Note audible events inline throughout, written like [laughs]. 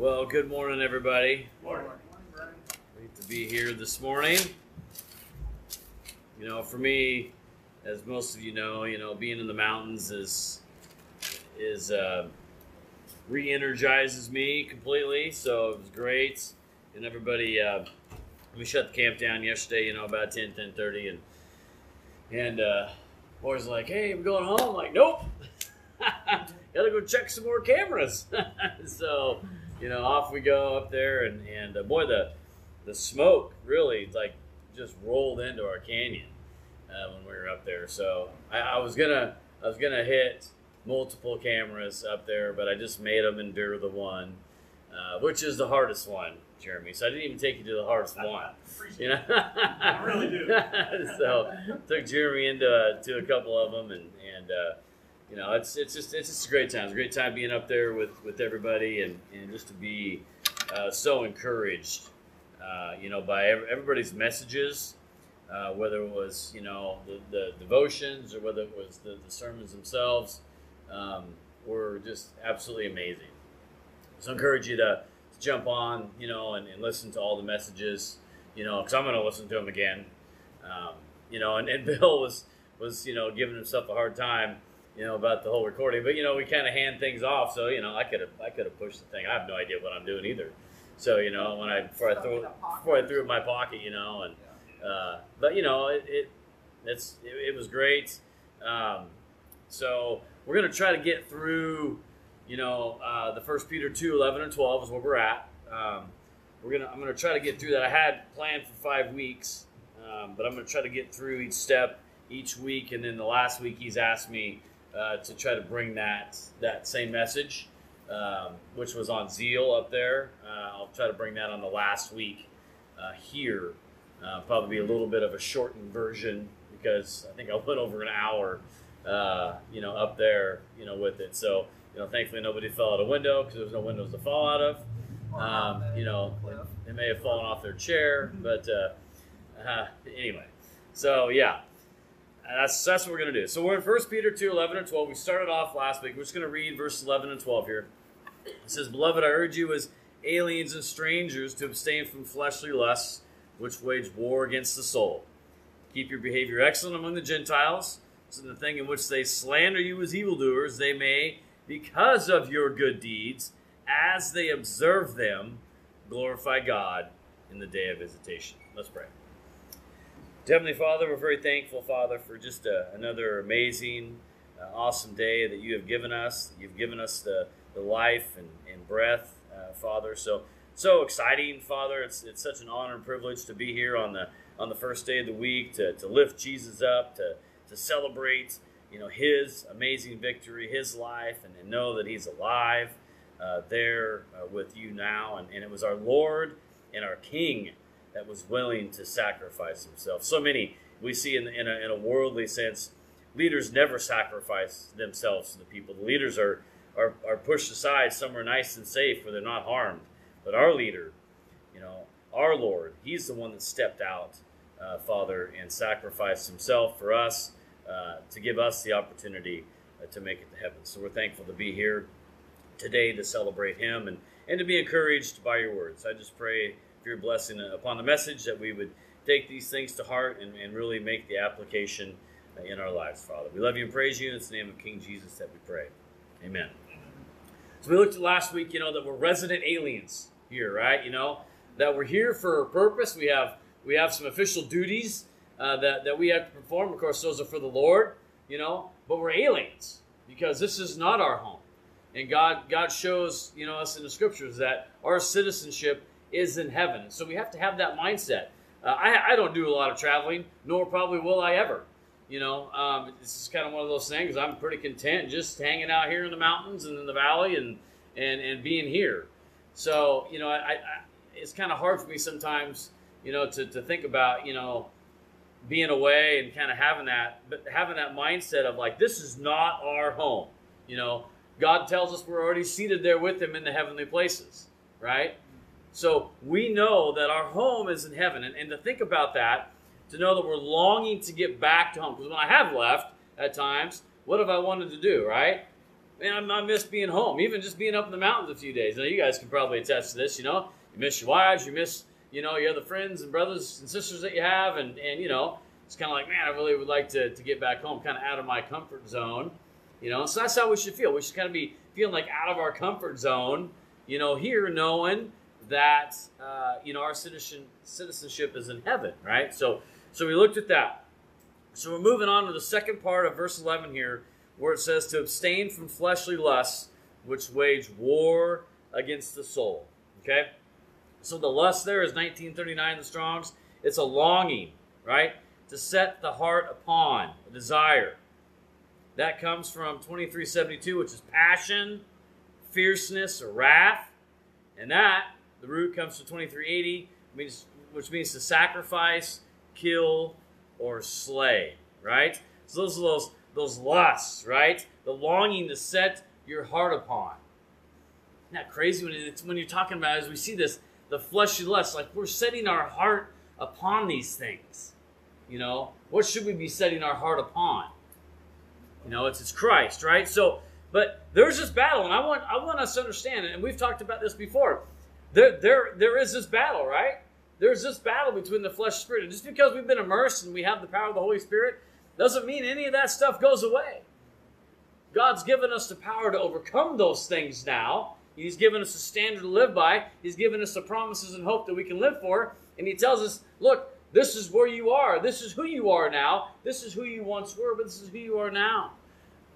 Well, good morning, everybody. Morning. Great to be here this morning. You know, for me, as most of you know, you know, being in the mountains is is uh, re-energizes me completely. So it was great, and everybody. Uh, we shut the camp down yesterday. You know, about 10, 10.30, and and uh, boys are like, "Hey, we're going home." I'm like, nope. [laughs] Gotta go check some more cameras. [laughs] so, you know, off we go up there, and and uh, boy, the the smoke really like just rolled into our canyon uh, when we were up there. So I, I was gonna I was gonna hit multiple cameras up there, but I just made them endure the one, uh, which is the hardest one, Jeremy. So I didn't even take you to the hardest one. You know, I really do. [laughs] so took Jeremy into uh, to a couple of them, and and uh, you know it's it's just it's just a great time. It's a great time being up there with with everybody, and and just to be uh, so encouraged, uh, you know, by everybody's messages. Uh, whether it was you know the, the devotions or whether it was the, the sermons themselves, um, were just absolutely amazing. So I encourage you to, to jump on, you know, and, and listen to all the messages, you know, because I'm going to listen to them again. Um, you know, and, and [laughs] Bill was was you know giving himself a hard time, you know, about the whole recording. But you know, we kind of hand things off, so you know, I could have I could have pushed the thing. I have no idea what I'm doing either. So you know, when I before I threw it before I threw it in my pocket, you know, and uh, but you know, it, it it's it, it was great. Um, so we're gonna try to get through, you know, uh, the First Peter two eleven and twelve is where we're at. Um, we're gonna I'm gonna try to get through that. I had planned for five weeks, um, but I'm gonna try to get through each step each week, and then the last week he's asked me uh, to try to bring that that same message, um, which was on zeal up there. Uh, I'll try to bring that on the last week uh, here. Uh, probably be a little bit of a shortened version because I think I went over an hour, uh, you know, up there, you know, with it. So, you know, thankfully nobody fell out a window because there was no windows to fall out of. Um, you know, they may have fallen off their chair, but anyway. So yeah, that's that's what we're gonna do. So we're in 1 Peter 2, 11 and 12. We started off last week. We're just gonna read verses 11 and 12 here. It says, "Beloved, I urge you as aliens and strangers to abstain from fleshly lusts, which wage war against the soul. Keep your behavior excellent among the Gentiles, so the thing in which they slander you as evildoers, they may, because of your good deeds, as they observe them, glorify God in the day of visitation." Let's pray. Heavenly Father, we're very thankful, Father, for just uh, another amazing, uh, awesome day that you have given us. You've given us the, the life and, and breath, uh, Father. So so exciting, Father. It's, it's such an honor and privilege to be here on the on the first day of the week to, to lift Jesus up, to, to celebrate, you know, His amazing victory, His life, and, and know that He's alive uh, there uh, with you now. And, and it was our Lord and our King that was willing to sacrifice himself. So many we see in, in, a, in a worldly sense, leaders never sacrifice themselves to the people. The leaders are, are, are pushed aside somewhere nice and safe where they're not harmed. But our leader, you know, our Lord, He's the one that stepped out, uh, Father, and sacrificed Himself for us uh, to give us the opportunity uh, to make it to heaven. So we're thankful to be here today to celebrate Him and, and to be encouraged by your words. I just pray your blessing upon the message that we would take these things to heart and, and really make the application in our lives, Father. We love you and praise you. It's the name of King Jesus that we pray. Amen. So we looked at last week, you know, that we're resident aliens here, right? You know, that we're here for a purpose. We have we have some official duties uh, that, that we have to perform. Of course, those are for the Lord, you know, but we're aliens because this is not our home. And God God shows, you know, us in the scriptures that our citizenship is in heaven. So we have to have that mindset. Uh, I, I don't do a lot of traveling, nor probably will I ever. You know, um, this is kind of one of those things. I'm pretty content just hanging out here in the mountains and in the valley and and, and being here. So you know, I, I it's kind of hard for me sometimes, you know, to, to think about you know being away and kind of having that, but having that mindset of like this is not our home. You know, God tells us we're already seated there with Him in the heavenly places, right? So we know that our home is in heaven. And, and to think about that, to know that we're longing to get back to home. Because when I have left at times, what have I wanted to do, right? man, I miss being home, even just being up in the mountains a few days. Now, you guys can probably attest to this. You know, you miss your wives, you miss, you know, your other friends and brothers and sisters that you have, and and you know, it's kind of like, man, I really would like to to get back home, kind of out of my comfort zone. You know, so that's how we should feel. We should kind of be feeling like out of our comfort zone. You know, here knowing that uh, you know our citizen citizenship is in heaven, right? So so we looked at that. So we're moving on to the second part of verse 11 here, where it says to abstain from fleshly lusts, which wage war against the soul. Okay? So the lust there is 1939 in the Strongs. It's a longing, right? To set the heart upon, a desire. That comes from 2372, which is passion, fierceness, or wrath. And that, the root comes from 2380, means, which means to sacrifice, kill, or slay, right? So those are those those lusts, right? The longing to set your heart upon. Isn't that crazy when it's when you're talking about as we see this, the fleshly lusts, like we're setting our heart upon these things. You know, what should we be setting our heart upon? You know, it's it's Christ, right? So, but there's this battle, and I want I want us to understand, and we've talked about this before. There there there is this battle, right? There's this battle between the flesh and spirit. And just because we've been immersed and we have the power of the Holy Spirit doesn't mean any of that stuff goes away. God's given us the power to overcome those things now. He's given us a standard to live by. He's given us the promises and hope that we can live for. And He tells us, look, this is where you are. This is who you are now. This is who you once were, but this is who you are now.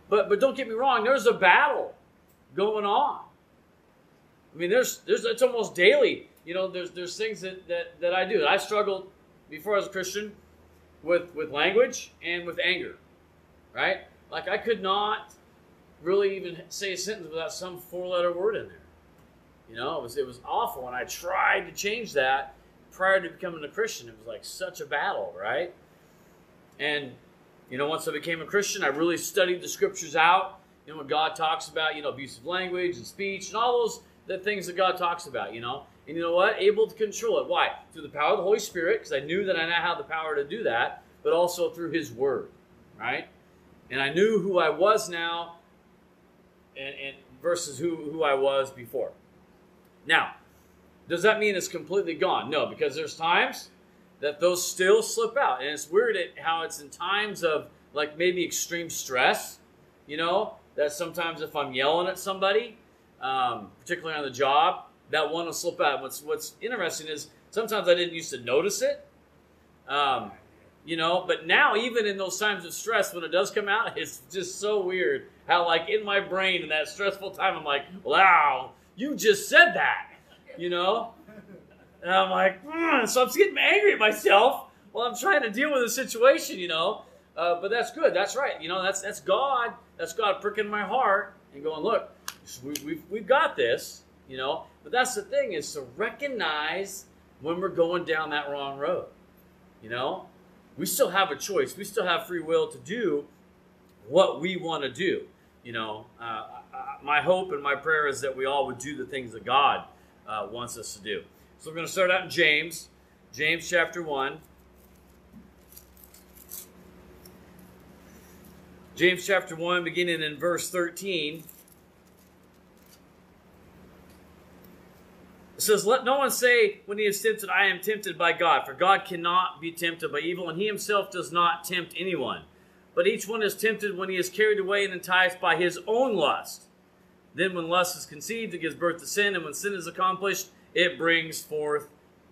But but don't get me wrong, there's a battle going on. I mean, there's there's it's almost daily you know, there's there's things that, that, that I do. I struggled before I was a Christian with with language and with anger. Right? Like I could not really even say a sentence without some four letter word in there. You know, it was it was awful and I tried to change that prior to becoming a Christian. It was like such a battle, right? And you know, once I became a Christian, I really studied the scriptures out. You know, when God talks about, you know, abusive language and speech and all those the things that God talks about, you know. And you know what? Able to control it. Why? Through the power of the Holy Spirit, because I knew that I now have the power to do that, but also through His Word, right? And I knew who I was now and, and versus who, who I was before. Now, does that mean it's completely gone? No, because there's times that those still slip out. And it's weird how it's in times of like maybe extreme stress, you know, that sometimes if I'm yelling at somebody, um, particularly on the job, that one will slip out. What's What's interesting is sometimes I didn't used to notice it, um, you know, but now even in those times of stress, when it does come out, [laughs] it's just so weird how like in my brain in that stressful time, I'm like, wow, you just said that, you know, and I'm like, mm. so I'm getting angry at myself while I'm trying to deal with the situation, you know. Uh, but that's good. That's right. You know, that's that's God. That's God pricking my heart and going, look, we, we've, we've got this, you know. But that's the thing is to recognize when we're going down that wrong road. You know, we still have a choice. We still have free will to do what we want to do. You know, uh, my hope and my prayer is that we all would do the things that God uh, wants us to do. So we're going to start out in James, James chapter 1. James chapter 1, beginning in verse 13. It says, Let no one say when he is tempted, I am tempted by God, for God cannot be tempted by evil, and he himself does not tempt anyone. But each one is tempted when he is carried away and enticed by his own lust. Then, when lust is conceived, it gives birth to sin, and when sin is accomplished, it brings forth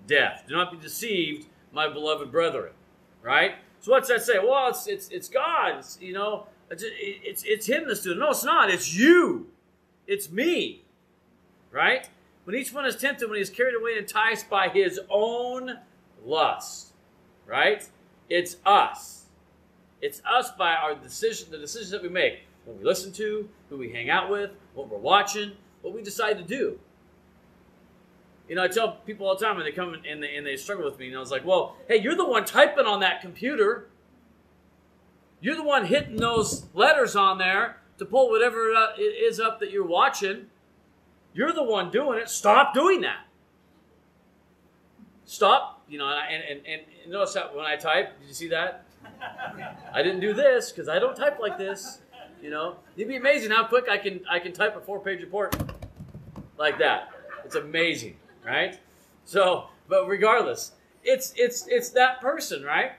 death. Do not be deceived, my beloved brethren. Right? So, what's that say? Well, it's it's it's God. It's, you know, it's, it's it's Him that's doing it. No, it's not. It's you. It's me. Right? When each one is tempted, when he is carried away and enticed by his own lust. Right? It's us. It's us by our decision, the decisions that we make. What we listen to, who we hang out with, what we're watching, what we decide to do. You know, I tell people all the time when they come and they, and they struggle with me, and I was like, well, hey, you're the one typing on that computer. You're the one hitting those letters on there to pull whatever it is up that you're watching. You're the one doing it. Stop doing that. Stop. You know, and, and, and notice that when I type, did you see that? I didn't do this because I don't type like this. You know, you'd be amazing how quick I can I can type a four page report like that. It's amazing, right? So, but regardless, it's it's it's that person, right?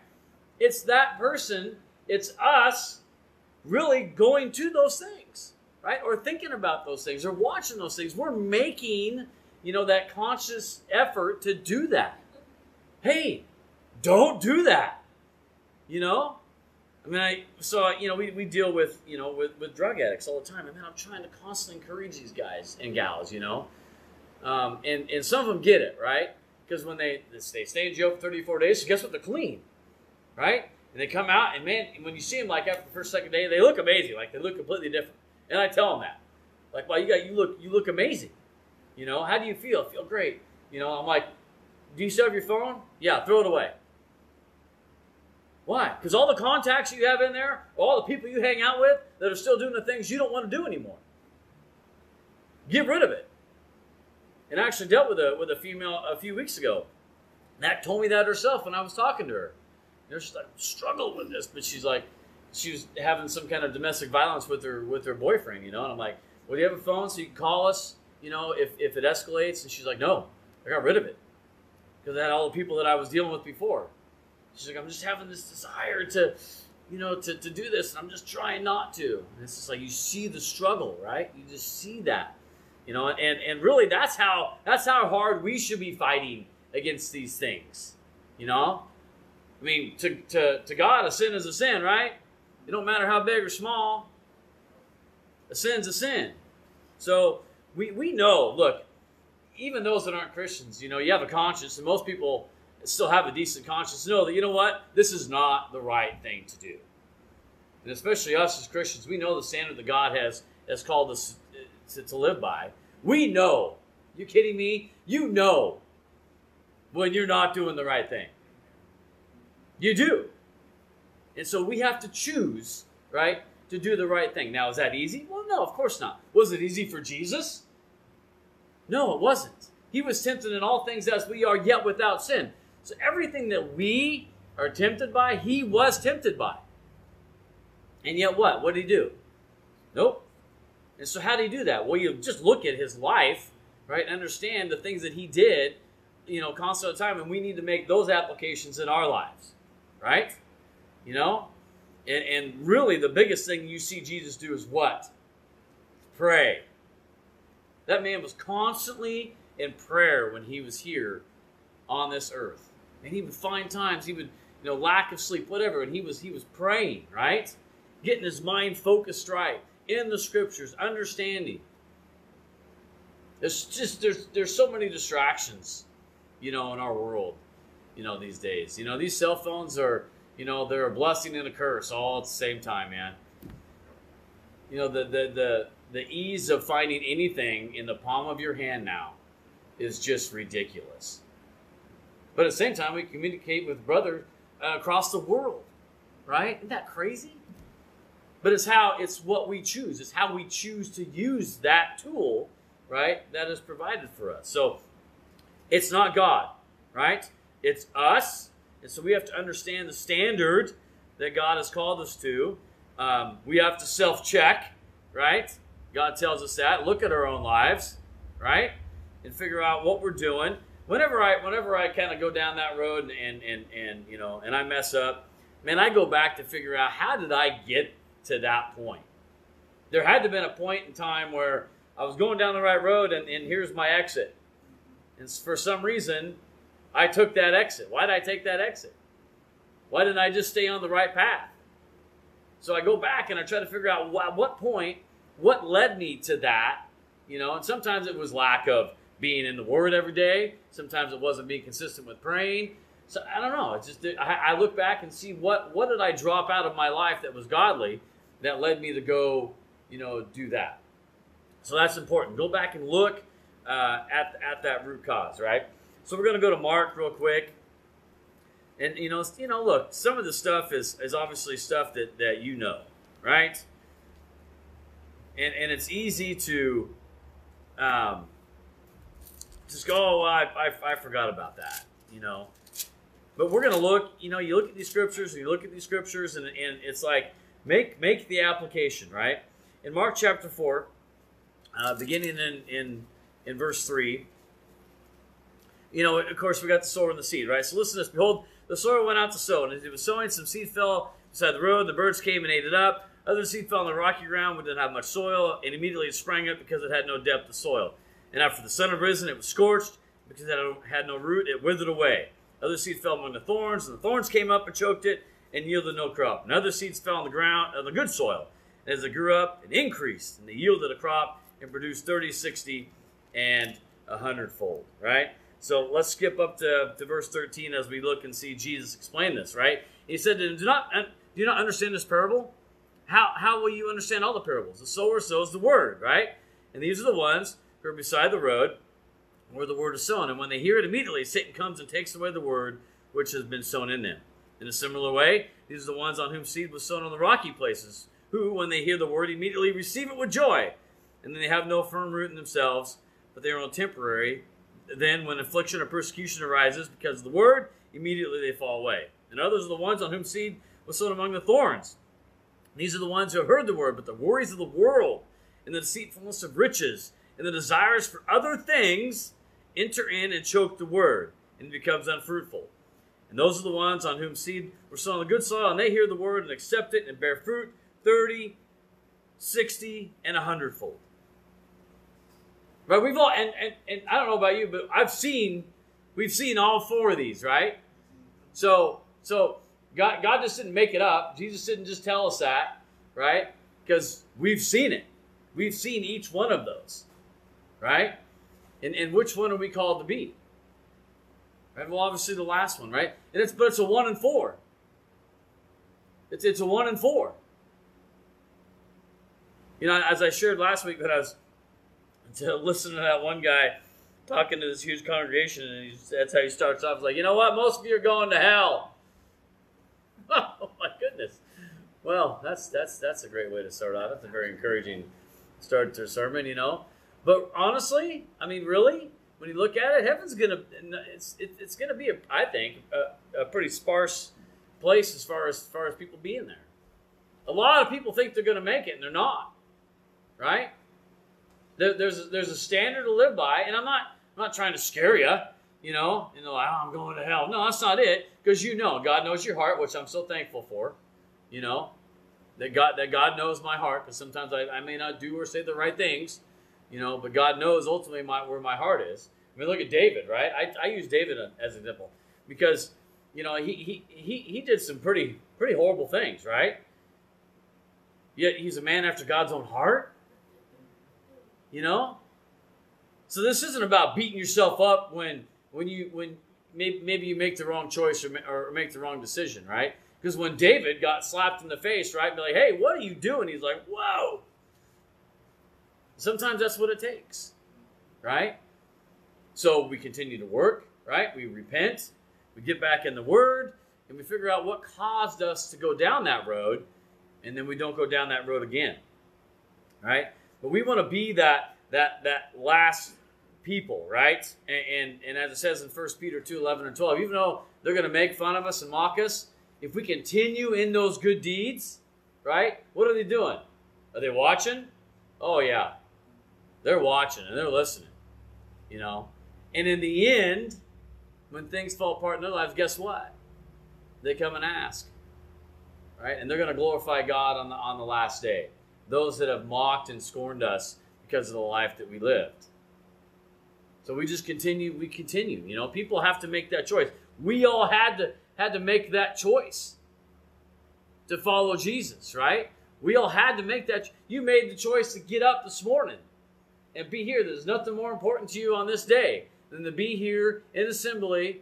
It's that person. It's us really going to those things, right? Or thinking about those things or watching those things. We're making, you know, that conscious effort to do that. Hey, don't do that. You know? I mean, I so you know we, we deal with you know with, with drug addicts all the time. I mean, I'm trying to constantly encourage these guys and gals, you know, um, and and some of them get it right because when they they stay in jail for 34 days, so guess what? They're clean, right? And they come out, and man, when you see them like after the first second day, they look amazing. Like they look completely different. And I tell them that, like, well, you got you look you look amazing. You know, how do you feel? I feel great. You know, I'm like, do you still have your phone? Yeah, throw it away. Why? Because all the contacts you have in there, all the people you hang out with that are still doing the things you don't want to do anymore. Get rid of it. And I actually dealt with a with a female a few weeks ago. That told me that herself when I was talking to her. And she's like struggled with this, but she's like, she was having some kind of domestic violence with her with her boyfriend. You know, and I'm like, well, do you have a phone so you can call us? You know, if if it escalates. And she's like, no, I got rid of it because I had all the people that I was dealing with before. She's like, I'm just having this desire to, you know, to, to do this, and I'm just trying not to. And it's just like you see the struggle, right? You just see that, you know, and and really that's how that's how hard we should be fighting against these things, you know. I mean, to to to God, a sin is a sin, right? It don't matter how big or small. A sin's a sin. So we we know. Look, even those that aren't Christians, you know, you have a conscience, and most people still have a decent conscience know that you know what this is not the right thing to do and especially us as christians we know the standard that god has has called us to, to live by we know you kidding me you know when you're not doing the right thing you do and so we have to choose right to do the right thing now is that easy well no of course not was it easy for jesus no it wasn't he was tempted in all things as we are yet without sin so everything that we are tempted by, he was tempted by. And yet what? What did he do? Nope. And so how did he do that? Well, you just look at his life, right? Understand the things that he did, you know, constant time, and we need to make those applications in our lives, right? You know? And, and really the biggest thing you see Jesus do is what? Pray. That man was constantly in prayer when he was here on this earth and he would find times he would you know lack of sleep whatever and he was he was praying right getting his mind focused right in the scriptures understanding there's just there's there's so many distractions you know in our world you know these days you know these cell phones are you know they're a blessing and a curse all at the same time man you know the the the, the ease of finding anything in the palm of your hand now is just ridiculous but at the same time, we communicate with brothers uh, across the world, right? Isn't that crazy? But it's how it's what we choose. It's how we choose to use that tool, right? That is provided for us. So it's not God, right? It's us, and so we have to understand the standard that God has called us to. Um, we have to self-check, right? God tells us that. Look at our own lives, right? And figure out what we're doing whenever I whenever I kind of go down that road and, and and and you know and I mess up, man, I go back to figure out how did I get to that point. There had to have been a point in time where I was going down the right road and, and here's my exit. And for some reason, I took that exit. Why did I take that exit? Why didn't I just stay on the right path? So I go back and I try to figure out what, what point, what led me to that, you know, and sometimes it was lack of being in the Word every day. Sometimes it wasn't being consistent with praying. So I don't know. It's just I, I look back and see what what did I drop out of my life that was godly that led me to go, you know, do that. So that's important. Go back and look uh, at at that root cause, right? So we're going to go to Mark real quick. And you know, you know, look, some of the stuff is is obviously stuff that that you know, right? And and it's easy to um, just go, oh, I, I, I forgot about that, you know. But we're going to look, you know, you look at these scriptures and you look at these scriptures, and, and it's like make make the application, right? In Mark chapter 4, uh, beginning in, in, in verse 3, you know, of course, we got the sower and the seed, right? So listen to this. Behold, the sower went out to sow, and as he was sowing, some seed fell beside the road. The birds came and ate it up. Other seed fell on the rocky ground, which didn't have much soil, and immediately it sprang up because it had no depth of soil. And after the sun had risen, it was scorched. Because it had no root, it withered away. Other seed fell among the thorns, and the thorns came up and choked it, and yielded no crop. And other seeds fell on the ground, on the good soil. And as it grew up, it increased, and they yielded a crop, and produced 30, 60, and a hundredfold. Right? So let's skip up to, to verse 13 as we look and see Jesus explain this, right? He said, Do not do you not understand this parable? How, how will you understand all the parables? The sower sows the word, right? And these are the ones who are beside the road where the word is sown. And when they hear it immediately, Satan comes and takes away the word which has been sown in them. In a similar way, these are the ones on whom seed was sown on the rocky places, who, when they hear the word, immediately receive it with joy. And then they have no firm root in themselves, but they are only temporary. Then, when affliction or persecution arises because of the word, immediately they fall away. And others are the ones on whom seed was sown among the thorns. These are the ones who have heard the word, but the worries of the world and the deceitfulness of riches and the desires for other things enter in and choke the word, and it becomes unfruitful. And those are the ones on whom seed were sown on the good soil, and they hear the word and accept it and bear fruit 30, 60, and a hundredfold. Right? We've all and, and, and I don't know about you, but I've seen we've seen all four of these, right? So so God God just didn't make it up. Jesus didn't just tell us that, right? Because we've seen it. We've seen each one of those. Right? And, and which one are we called to be? Right? Well, obviously the last one, right? And it's but it's a one and four. It's it's a one and four. You know, as I shared last week, that I was to [laughs] listen to that one guy talking to this huge congregation, and that's how he starts off. He's like, you know what? Most of you are going to hell. [laughs] Oh my goodness. Well, that's that's that's a great way to start off. That's a very encouraging start to a sermon, you know. But honestly, I mean, really, when you look at it, heaven's gonna it's it, it's gonna be, a, I think, a, a, pretty sparse place as far as, as far as people being there. A lot of people think they're gonna make it, and they're not. Right? There, there's there's a standard to live by, and I'm not I'm not trying to scare you. You know, and like, oh, I'm going to hell. No, that's not it. Because you know, God knows your heart, which I'm so thankful for. You know, that God that God knows my heart. Because sometimes I, I may not do or say the right things you know, but God knows ultimately my, where my heart is. I mean, look at David, right? I, I use David uh, as an example because, you know, he, he, he, he did some pretty, pretty horrible things, right? Yet he's a man after God's own heart, you know? So this isn't about beating yourself up when, when you, when maybe, maybe you make the wrong choice or, or make the wrong decision, right? Because when David got slapped in the face, right, be like, hey, what are you doing? He's like, whoa, Sometimes that's what it takes, right? So we continue to work, right? We repent, we get back in the Word, and we figure out what caused us to go down that road, and then we don't go down that road again, right? But we want to be that that that last people, right? And, and, and as it says in 1 Peter 2 11 and 12, even though they're going to make fun of us and mock us, if we continue in those good deeds, right? What are they doing? Are they watching? Oh, yeah. They're watching and they're listening, you know. And in the end, when things fall apart in their lives, guess what? They come and ask, right? And they're going to glorify God on the on the last day. Those that have mocked and scorned us because of the life that we lived. So we just continue. We continue. You know, people have to make that choice. We all had to had to make that choice to follow Jesus, right? We all had to make that. You made the choice to get up this morning and be here. There's nothing more important to you on this day than to be here in assembly,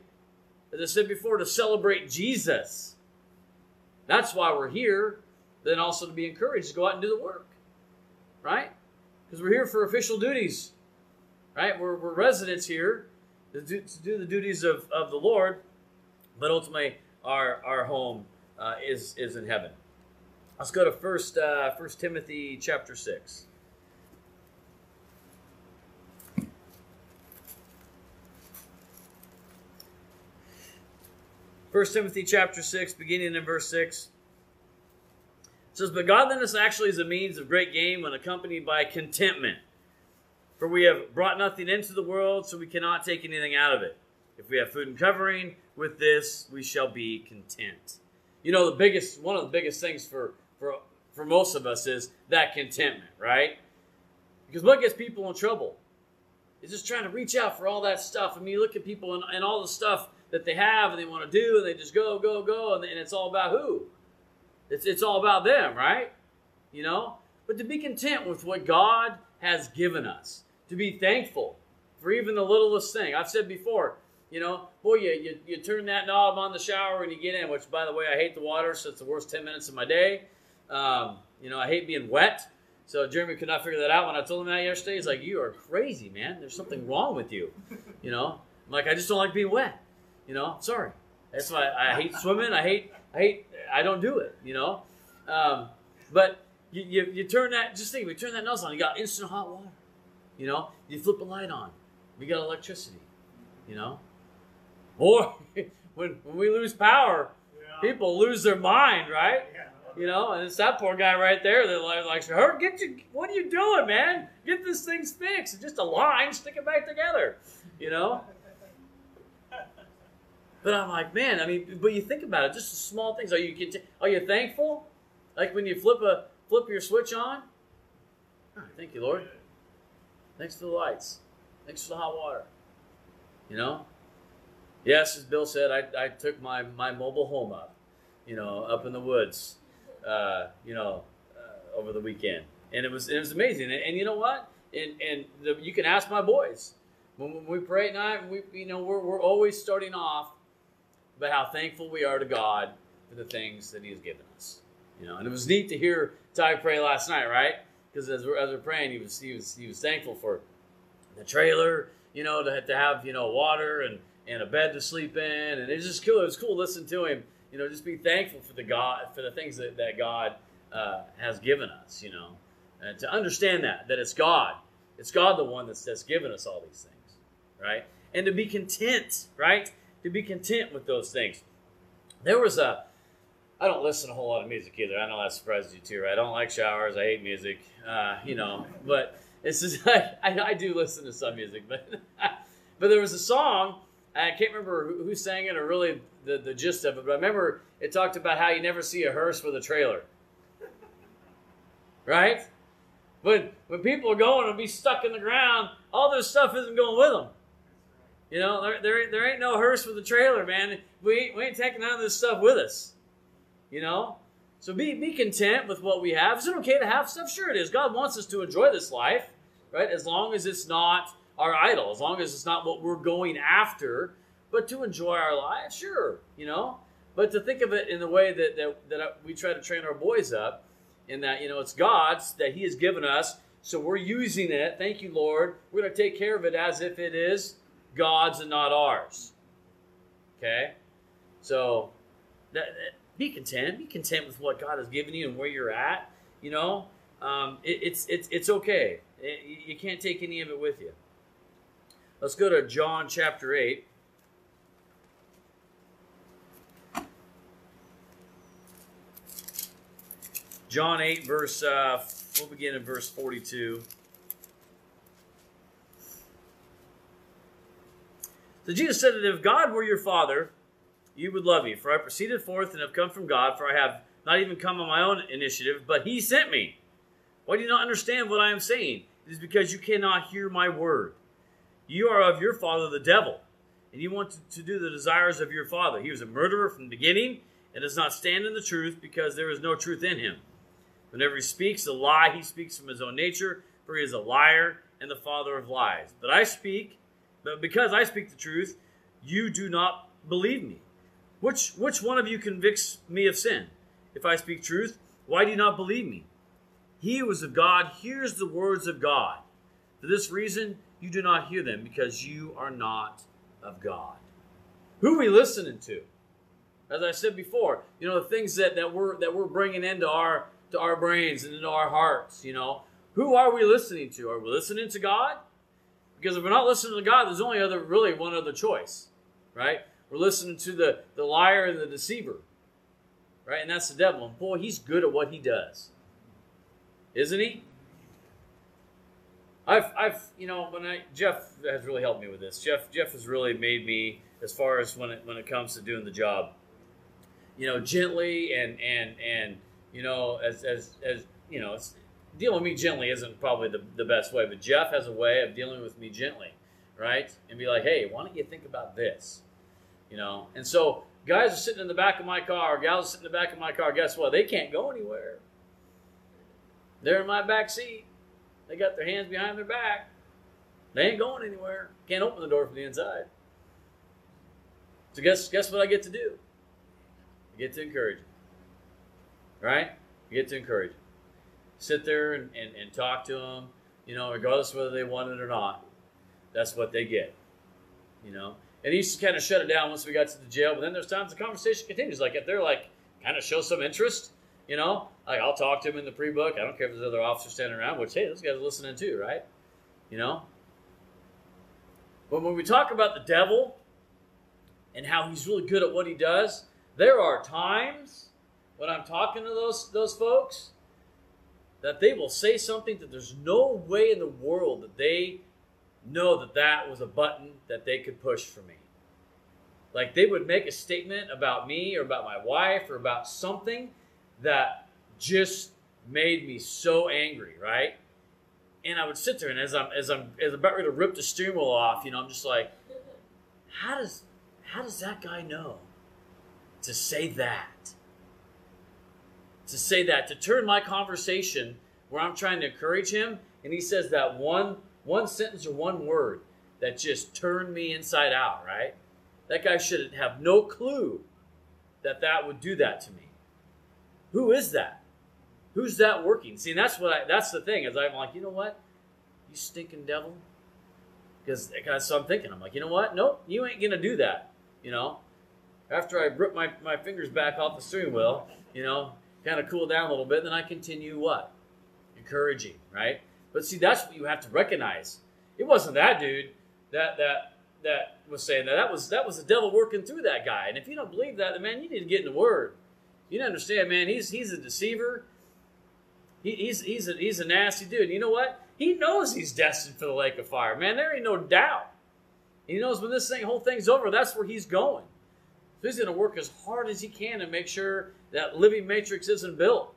as I said before, to celebrate Jesus. That's why we're here. Then also to be encouraged to go out and do the work, right? Because we're here for official duties, right? We're, we're residents here to do, to do, the duties of, of the Lord, but ultimately our our home uh, is is in heaven. Let's go to first uh, First Timothy chapter six. First Timothy chapter 6, beginning in verse 6. Says, But godliness actually is a means of great gain when accompanied by contentment. For we have brought nothing into the world, so we cannot take anything out of it. If we have food and covering, with this we shall be content. You know, the biggest one of the biggest things for for for most of us is that contentment, right? Because what gets people in trouble is just trying to reach out for all that stuff. I mean, you look at people and, and all the stuff that they have and they want to do, and they just go, go, go, and, and it's all about who? It's, it's all about them, right? You know? But to be content with what God has given us, to be thankful for even the littlest thing. I've said before, you know, boy, you, you, you turn that knob on the shower and you get in, which, by the way, I hate the water, so it's the worst 10 minutes of my day. Um, you know, I hate being wet. So Jeremy could not figure that out when I told him that yesterday. He's like, "You are crazy, man. There's something wrong with you." You know, I'm like, "I just don't like being wet." You know, sorry. That's why I hate swimming. I hate, I I don't do it. You know, um, but you, you, you turn that. Just think, we turn that nozzle on. You got instant hot water. You know, you flip a light on. We got electricity. You know, or [laughs] when when we lose power, Yeah. people lose their mind, right? Yeah. You know, and it's that poor guy right there that like, like her, get you, what are you doing, man? Get this thing fixed. It's just a line, stick it back together. You know? But I'm like, man, I mean, but you think about it, just the small things. Are you are you thankful? Like when you flip a flip your switch on? "Oh, thank you, Lord. Thanks for the lights. Thanks for the hot water. You know? Yes, as Bill said, I, I took my, my mobile home up, you know, up in the woods, uh, you know, uh, over the weekend. And it was it was amazing. And, and you know what? And and the, you can ask my boys when, when we pray at night. We you know we're we're always starting off about how thankful we are to God for the things that He has given us. You know, and it was neat to hear Ty pray last night, right? Because as we're, as we're praying, he was he was he was thankful for the trailer, you know, to, to have you know water and and a bed to sleep in, and it's just cool. It was cool to listen to him. You know, just be thankful for the God for the things that that God uh, has given us. You know, and to understand that that it's God, it's God the one that's that's given us all these things, right? And to be content, right? To be content with those things. There was a I don't listen to a whole lot of music either. I know that surprises you too, right? I don't like showers. I hate music, uh, you know. But it's just [laughs] I, I do listen to some music, but [laughs] but there was a song. I can't remember who, who sang it or really the, the gist of it, but I remember it talked about how you never see a hearse with a trailer, right? When when people are going and be stuck in the ground, all this stuff isn't going with them. You know, there, there, ain't- there ain't no hearse with a trailer, man. We we ain't taking none of this stuff with us. You know? So be, be content with what we have. Is it okay to have stuff? Sure it is. God wants us to enjoy this life, right? As long as it's not our idol, as long as it's not what we're going after, but to enjoy our life, sure, you know? But to think of it in the way that, that, that we try to train our boys up, in that, you know, it's God's that He has given us, so we're using it. Thank you, Lord. We're going to take care of it as if it is God's and not ours. Okay? So that, that, be content. Be content with what God has given you and where you're at. You know, um, it, it's, it's, it's okay. It, you can't take any of it with you. Let's go to John chapter 8. John 8, verse, uh, we'll begin in verse 42. Jesus said that if God were your father, you would love me, for I proceeded forth and have come from God, for I have not even come on my own initiative, but he sent me. Why do you not understand what I am saying? It is because you cannot hear my word. You are of your father, the devil, and you want to do the desires of your father. He was a murderer from the beginning and does not stand in the truth because there is no truth in him. Whenever he speaks a lie, he speaks from his own nature, for he is a liar and the father of lies. But I speak but because I speak the truth, you do not believe me. Which which one of you convicts me of sin? If I speak truth, why do you not believe me? He who is of God hears the words of God. For this reason, you do not hear them, because you are not of God. Who are we listening to? As I said before, you know the things that, that we're that we're bringing into our to our brains and into our hearts. You know, who are we listening to? Are we listening to God? Because if we're not listening to God, there's only other really one other choice, right? We're listening to the, the liar and the deceiver, right? And that's the devil. And boy, he's good at what he does, isn't he? I've, I've, you know, when I Jeff has really helped me with this. Jeff, Jeff has really made me as far as when it when it comes to doing the job, you know, gently and and and you know, as as as you know, dealing with me gently isn't probably the, the best way, but Jeff has a way of dealing with me gently, right? And be like, hey, why don't you think about this? You know, and so guys are sitting in the back of my car, gals are sitting in the back of my car. Guess what? They can't go anywhere. They're in my back seat. They got their hands behind their back. They ain't going anywhere. Can't open the door from the inside. So guess guess what I get to do? I get to encourage. Right? I get to encourage. Sit there and, and, and talk to them, you know, regardless of whether they want it or not. That's what they get. You know? And he used to kind of shut it down once we got to the jail, but then there's times the conversation continues. Like if they're like kind of show some interest, you know, like I'll talk to them in the pre-book. I don't care if there's other officers standing around, which hey, those guys are listening too, right? You know. But when we talk about the devil and how he's really good at what he does, there are times when I'm talking to those those folks that they will say something that there's no way in the world that they know that that was a button that they could push for me. Like they would make a statement about me or about my wife or about something that just made me so angry, right? And I would sit there and as I'm as I'm as about ready to rip the steering wheel off, you know, I'm just like, how does how does that guy know to say that? To say that, to turn my conversation where I'm trying to encourage him, and he says that one one sentence or one word that just turned me inside out, right? That guy should have no clue that that would do that to me. Who is that? Who's that working? See, that's what I, that's the thing is I'm like, you know what? You stinking devil. Because so I'm thinking, I'm like, you know what? Nope, you ain't gonna do that. You know, after I rip my, my fingers back off the steering wheel, you know, kind of cool down a little bit, then I continue what? Encouraging, right? But see, that's what you have to recognize. It wasn't that dude that that that was saying that. That was that was the devil working through that guy. And if you don't believe that, then man, you need to get in the Word. You understand, man. He's he's a deceiver. He, he's he's a, he's a nasty dude. And You know what? He knows he's destined for the lake of fire, man. There ain't no doubt. He knows when this thing, whole thing's over, that's where he's going. So he's going to work as hard as he can to make sure that living matrix isn't built.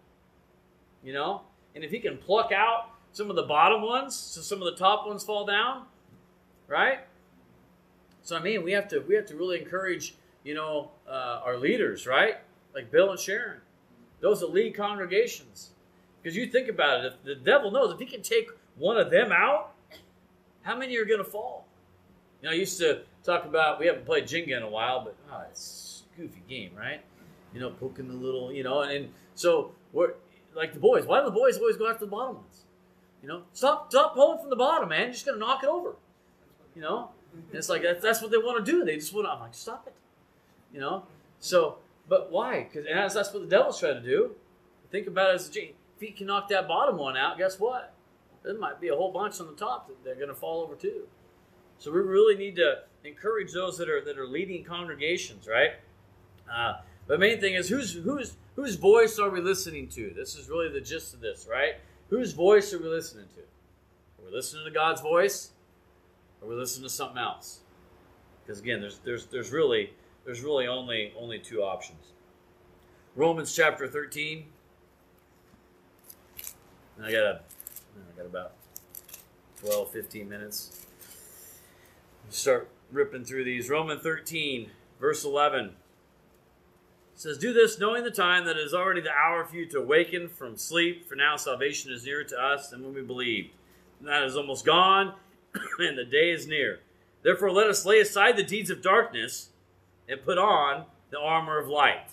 You know, and if he can pluck out some of the bottom ones, so some of the top ones fall down, right? So I mean, we have to we have to really encourage you know uh, our leaders, right? Like Bill and Sharon, those that lead congregations, because you think about it, if the devil knows if he can take one of them out, how many are going to fall? You know, I used to talk about we haven't played Jenga in a while, but oh, it's a goofy game, right? You know, poking the little, you know, and, and so we're like the boys. Why do the boys always go after the bottom ones? You know, stop stop pulling from the bottom, man. You're just gonna knock it over. You know, and it's like that's, that's what they want to do. They just want to. I'm like, stop it. You know. So, but why? Because that's, that's what the devil's trying to do. Think about it as a G. If he can knock that bottom one out, guess what? There might be a whole bunch on the top that they're to fall over too. So we really need to encourage those that are that are leading congregations, right? Uh, the main thing is whose whose whose voice are we listening to? This is really the gist of this, right? Whose voice are we listening to? Are we listening to God's voice? Or are we listening to something else? Because again, there's there's there's really there's really only only two options. Romans chapter 13. I got a I got about 12, 15 minutes. Start ripping through these. Romans 13, verse 11 says, Do this knowing the time that it is already the hour for you to awaken from sleep, for now salvation is nearer to us than when we believed. That is almost gone, [coughs] and the day is near. Therefore, let us lay aside the deeds of darkness and put on the armor of light.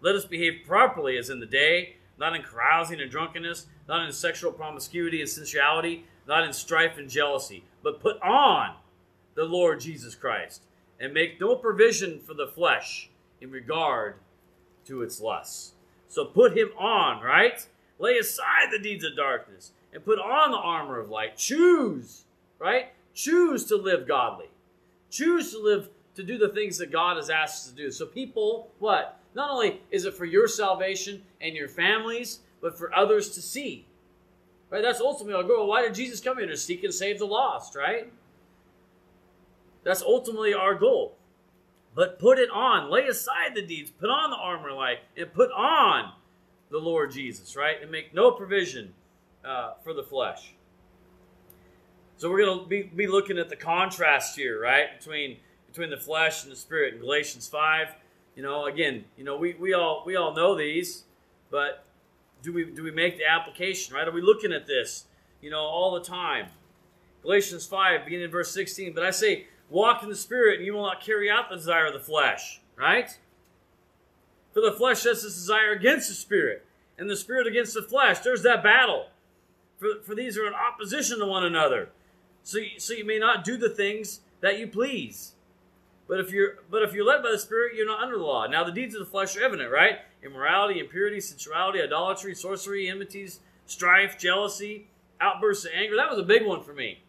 Let us behave properly as in the day, not in carousing and drunkenness, not in sexual promiscuity and sensuality, not in strife and jealousy, but put on the Lord Jesus Christ, and make no provision for the flesh in regard to its lusts. So put him on, right? Lay aside the deeds of darkness and put on the armor of light. Choose, right? Choose to live godly. Choose to live to do the things that God has asked us to do. So people, what? not only is it for your salvation and your families, but for others to see. Right? That's ultimately our goal. Why did Jesus come here? To seek and save the lost, right? That's ultimately our goal. But put it on. Lay aside the deeds. Put on the armor light and put on the Lord Jesus, right? And make no provision uh, for the flesh. So we're going to be, be looking at the contrast here, right? Between between the flesh and the spirit in Galatians 5. You know, again, you know, we, we all we all know these, but do we do we make the application, right? Are we looking at this, you know, all the time? Galatians 5, beginning in verse 16. But I say, walk in the spirit, and you will not carry out the desire of the flesh, right? For the flesh has this desire against the spirit, and the spirit against the flesh. There's that battle. For, for these are in opposition to one another. So, so you may not do the things that you please. But if you're but if you're led by the Spirit, you're not under the law. Now the deeds of the flesh are evident, right? Immorality, impurity, sensuality, idolatry, sorcery, enmities, strife, jealousy, outbursts of anger. That was a big one for me.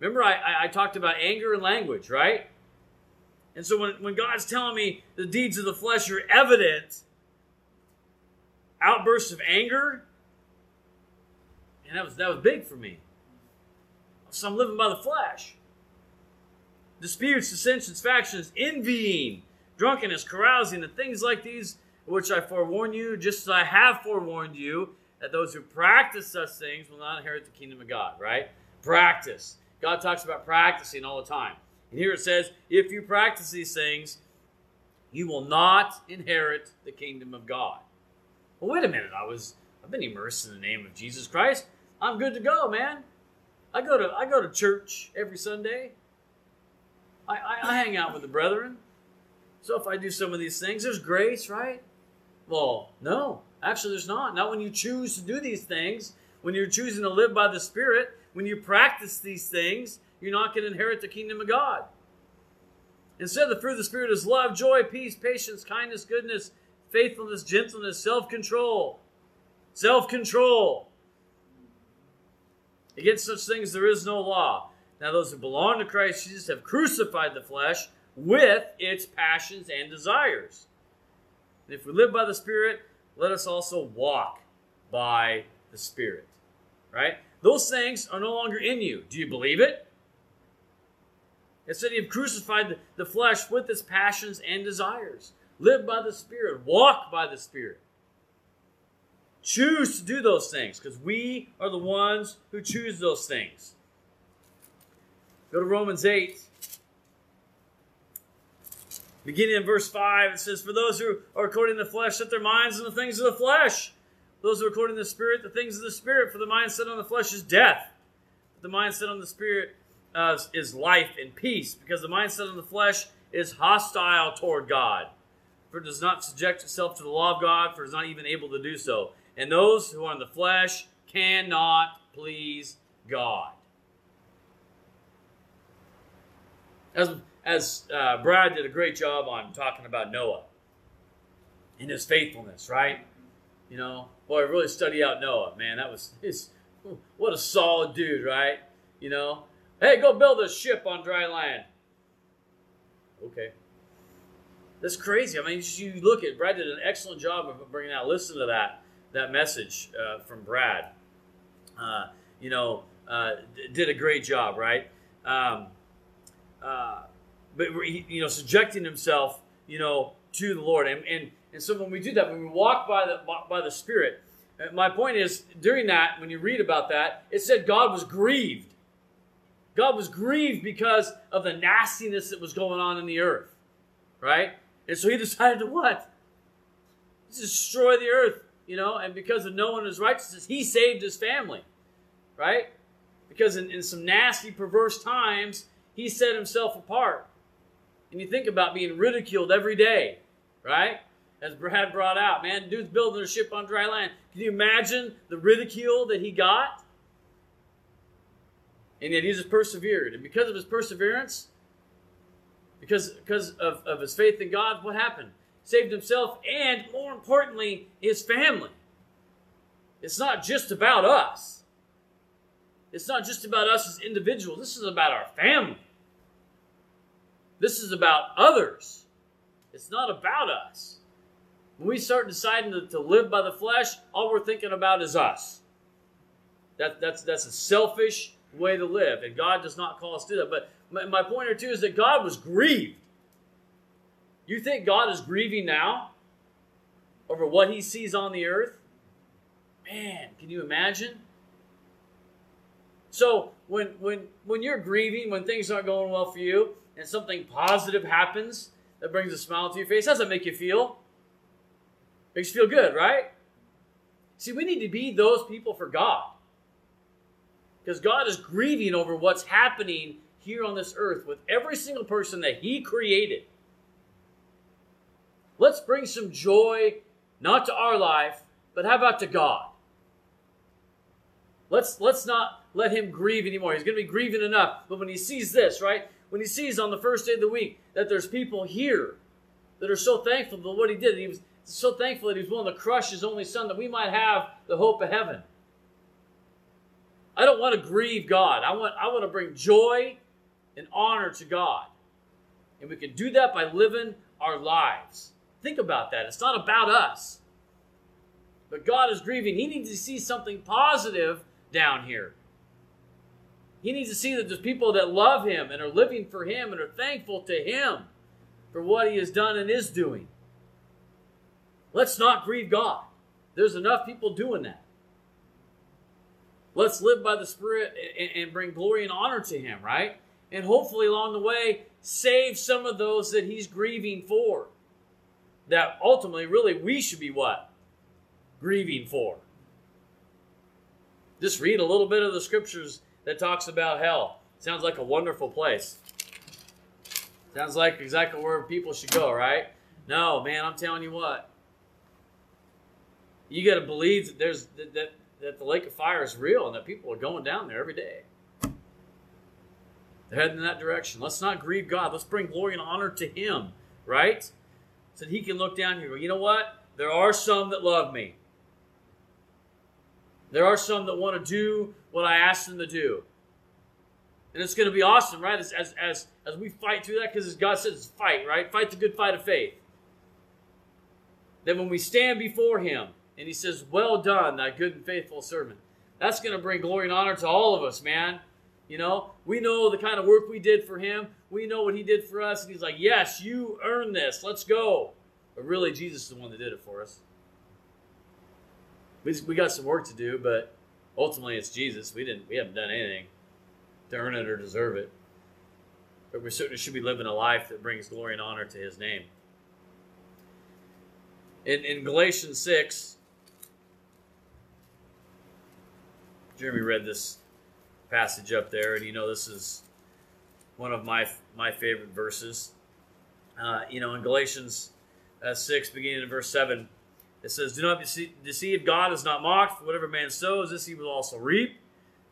Remember, I, I, I talked about anger and language, right? And so when, when God's telling me the deeds of the flesh are evident, outbursts of anger, and that was that was big for me. So I'm living by the flesh disputes, dissensions, factions, envying, drunkenness, carousing, and things like these, which I forewarn you, just as I have forewarned you, that those who practice such things will not inherit the kingdom of God, right? Practice. God talks about practicing all the time. And here it says, if you practice these things, you will not inherit the kingdom of God. Well, wait a minute. I was I've been immersed in the name of Jesus Christ. I'm good to go, man. I go to I go to church every Sunday. I, I, I hang out with the brethren. So if I do some of these things, there's grace, right? Well, no, actually, there's not. Not when you choose to do these things, when you're choosing to live by the Spirit, when you practice these things, you're not going to inherit the kingdom of God. Instead, the fruit of the Spirit is love, joy, peace, patience, kindness, goodness, faithfulness, gentleness, self control. Self control. Against such things there is no law. Now, those who belong to Christ Jesus have crucified the flesh with its passions and desires. And if we live by the Spirit, let us also walk by the Spirit. Right? Those things are no longer in you. Do you believe it? It said you've crucified the flesh with its passions and desires. Live by the Spirit. Walk by the Spirit. Choose to do those things because we are the ones who choose those things. Go to Romans 8. Beginning in verse 5, it says, For those who are according to the flesh set their minds on the things of the flesh. Those who are according to the Spirit, the things of the Spirit. For the mind set on the flesh is death. But the mind set on the Spirit uh, is life and peace. Because the mind set on the flesh is hostile toward God. For it does not subject itself to the law of God, for it is not even able to do so. And those who are in the flesh cannot please God. as as uh, Brad did a great job on talking about Noah and his faithfulness, right? You know, boy, really study out Noah, man. That was his. What a solid dude, right? You know, hey, go build a ship on dry land. Okay. That's crazy. I mean, you look at Brad did an excellent job of bringing out. Listen to that that message uh, from Brad. Uh, you know, uh, did a great job, right? Um, uh, but you know, subjecting himself, you know, to the Lord. And, and and so when we do that, when we walk by the by the Spirit, uh, my point is during that, when you read about that, it said God was grieved. God was grieved because of the nastiness that was going on in the earth, right? And so he [laughs] decided to what? Destroy the earth, you know. And because of Noah and his righteousness, he saved his family, right? Because in, in some nasty, perverse times, he set himself apart. And you think about being ridiculed every day, right? As Brad brought out, man, dude's building a ship on dry land. Can you imagine the ridicule that he got? And yet he just persevered. And because of his perseverance, because, because of, of his faith in God, what happened? Saved himself and, more importantly, his family. It's not just about us. It's not just about us as individuals. This is about our family. This is about others. It's not about us. When we start deciding to, to live by the flesh, all we're thinking about is us. That, that's, that's a selfish way to live, and God does not call us to that. But my, my point or two is that God was grieved. You think God is grieving now over what he sees on the earth? Man, can you imagine? So when when when you're grieving, when things aren't going well for you, and something positive happens that brings a smile to your face, how does that make you feel? Makes you feel good, right? See, we need to be those people for God. Because God is grieving over what's happening here on this earth with every single person that He created. Let's bring some joy, not to our life, but how about to God? Let's let's not let him grieve anymore. He's going to be grieving enough. But when he sees this, right? When he sees on the first day of the week that there's people here that are so thankful for what he did, he was so thankful that he's willing to crush his only son that we might have the hope of heaven. I don't want to grieve God. I want I want to bring joy and honor to God. And we can do that by living our lives. Think about that. It's not about us. But God is grieving. He needs to see something positive down here. He needs to see that there's people that love Him and are living for Him and are thankful to Him for what He has done and is doing. Let's not grieve God. There's enough people doing that. Let's live by the Spirit and, bring glory and honor to Him, right? And hopefully, along the way, save some of those that He's grieving for that ultimately, really, we should be what? Grieving for. Just read a little bit of the scriptures that talks about hell. Sounds like a wonderful place. Sounds like exactly where people should go, right? No, man, I'm telling you what. You got to believe that there's that, that that the lake of fire is real and that people are going down there every day. They're heading in that direction. Let's not grieve God. Let's bring glory and honor to Him, right? so that he can look down here go, you know what? There are some that love me. There are some that want to do what I ask them to do. And it's going to be awesome, right? As, as, as, as we fight through that, because as God says, fight, right? Fight the good fight of faith. Then when we stand before Him and He says, Well done, thy good and faithful servant, that's going to bring glory and honor to all of us, man. You know, we know the kind of work we did for him. We know what he did for us. And he's like, Yes, you earned this. Let's go. But really, Jesus is the one that did it for us. We, we got some work to do, but ultimately it's Jesus. We didn't we haven't done anything to earn it or deserve it. But we certainly should be living a life that brings glory and honor to his name. In, in Galatians 6, Jeremy read this passage up there, and you know this is one of my my favorite verses. Uh, you know, in Galatians uh, six, beginning in verse seven, it says, "Do not deceive God is not mocked. For whatever man sows, this he will also reap.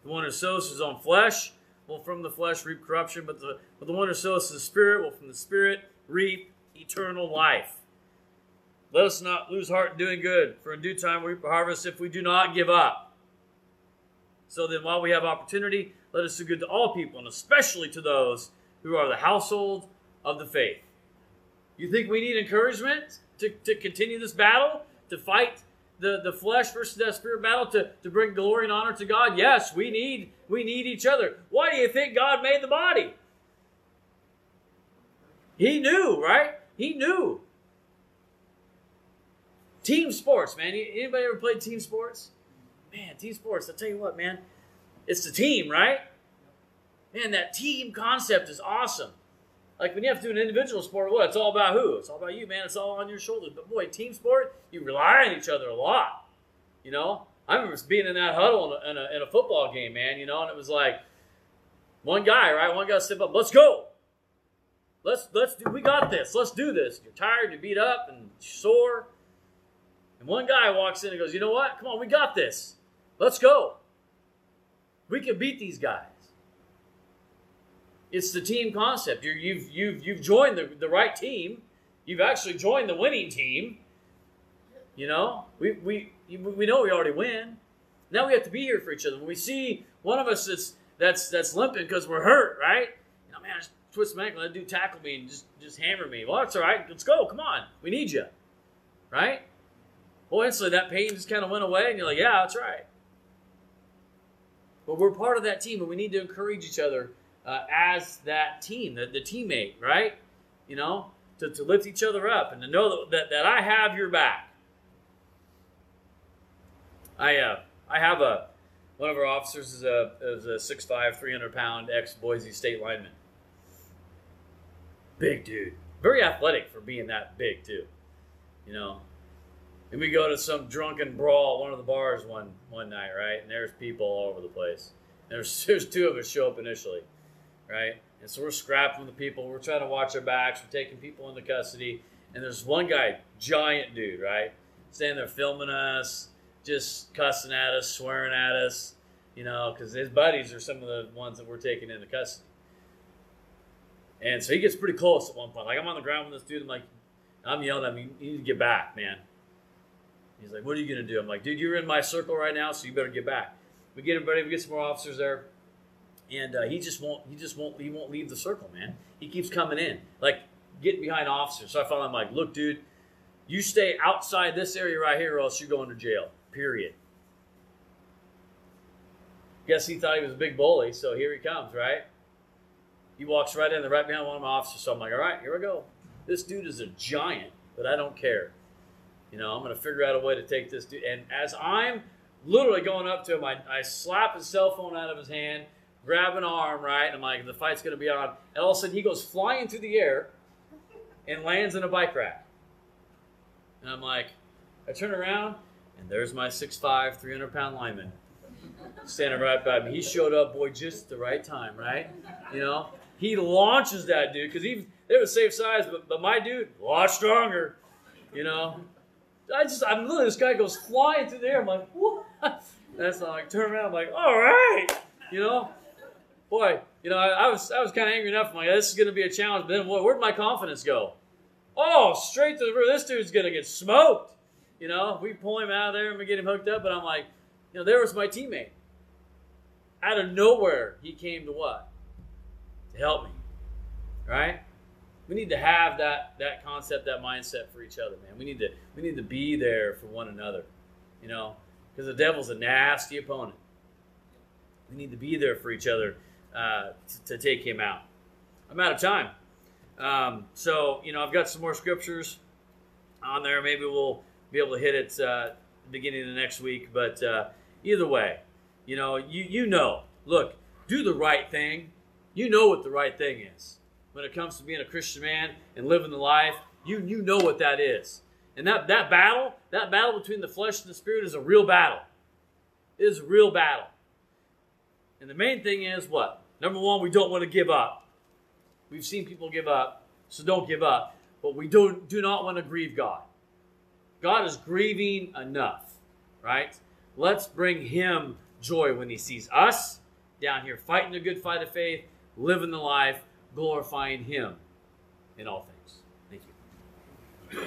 The one who sows his own flesh will from the flesh reap corruption, but the but the one who sows the Spirit will from the Spirit reap eternal life." Let us not lose heart in doing good, for in due time we reap a harvest if we do not give up. So then, while we have opportunity, let us do good to all people, and especially to those who are the household of the faith. You think we need encouragement to, to continue this battle, to fight the, the flesh versus that spirit battle, to, to bring glory and honor to God? Yes, we need we need each other. Why do you think God made the body? He knew, right? He knew. Team sports, man. Anybody ever played team sports? Man, team sports, I'll tell you what, man, it's the team, right? Man, that team concept is awesome. Like when you have to do an individual sport, what? It's all about who? It's all about you, man. It's all on your shoulders. But boy, team sport, you rely on each other a lot. You know, I remember being in that huddle in a, in a, in a football game, man. You know, and it was like one guy, right? One guy step up, let's go. Let's let's do. We got this. Let's do this. You're tired, you're beat up, and sore. And one guy walks in and goes, "You know what? Come on, we got this." Let's go. We can beat these guys. It's the team concept. you have you've, you've, you've joined the, the right team. You've actually joined the winning team. You know, we, we, we know we already win. Now we have to be here for each other. When we see one of us that's that's that's limping because we're hurt, right? You know, man, just twist my ankle. That dude tackle me and just just hammered me. Well, that's all right. Let's go. Come on. We need you. Right? Well, instantly that pain just kind of went away, and you're like, yeah, that's right. But we're part of that team, and we need to encourage each other uh, as that team, the, the teammate, right? You know, to, to lift each other up and to know that, that, I have your back. I uh, I have a one of our officers is a is a 6'5", 300 pound ex Boise State lineman. Big dude, very athletic for being that big too. You know, and we go to some drunken brawl, one of the bars one one night, right? And there's people all over the place. There's [laughs] there's two of us show up initially, right? And so we're scrapping with the people. We're trying to watch our backs. We're taking people into custody. And there's one guy, giant dude, right? Standing there filming us, just cussing at us, swearing at us, you know, because his buddies are some of the ones that we're taking into custody. And so he gets pretty close at one point. Like I'm on the ground with this dude. I'm like, I'm yelling at him. You need to get back, man. He's like, what are you gonna do? I'm like, dude, you're in my circle right now, so you better get back. We get everybody. We get some more officers there, and uh, he just won't. He just won't. He won't leave the circle, man. He keeps coming in, like getting behind officers. So I finally, I'm like, look, dude, you stay outside this area right here, or else you're going to jail. Period. Guess he thought he was a big bully, so here he comes, right? He walks right in, the right behind one of my officers. So I'm like, all right, here we go. This dude is a giant, but I don't care. You know, I'm going to figure out a way to take this dude. And as I'm literally going up to him, I, I slap his cell phone out of his hand, grab an arm, right? And I'm like, the fight's going to be on. And all of a sudden, he goes flying through the air and lands in a bike rack. And I'm like, I turn around, and there's my 6'5, 300 pound lineman standing right by me. He showed up, boy, just the right time, right? You know, he launches that dude because he they were safe size, but, but my dude, a lot stronger. You know, I just I'm literally this guy goes flying through the air. I'm like, what? [laughs] That's like turn around. I'm like, all right, you know, boy, you know, I, I was I was kind of angry enough. I'm like, this is going to be a challenge. But then, where'd my confidence go? Oh, straight to the river. This dude's going to get smoked. You know, we pull him out of there and we get him hooked up. But I'm like, you know, there was my teammate. Out of nowhere, he came to what? To help me. Right? We need to have that that concept, that mindset for each other, man. We need to we need to be there for one another. You know, because the devil's a nasty opponent. We need to be there for each other uh, to, to take him out. I'm out of time. Um, so, you know, I've got some more scriptures on there. Maybe we'll be able to hit it uh, beginning of the next week. But uh, either way, you know, you you know, look, do the right thing. You know what the right thing is when it comes to being a Christian man and living the life. You you know what that is. And that, that battle, that battle between the flesh and the spirit is a real battle. It is a real battle. And the main thing is what? Number one, we don't want to give up. We've seen people give up, so don't give up. But we don't, do not want to grieve God. God is grieving enough, right? Let's bring Him joy when He sees us down here fighting the good fight of faith, living the life, glorifying Him in all things. Thank you.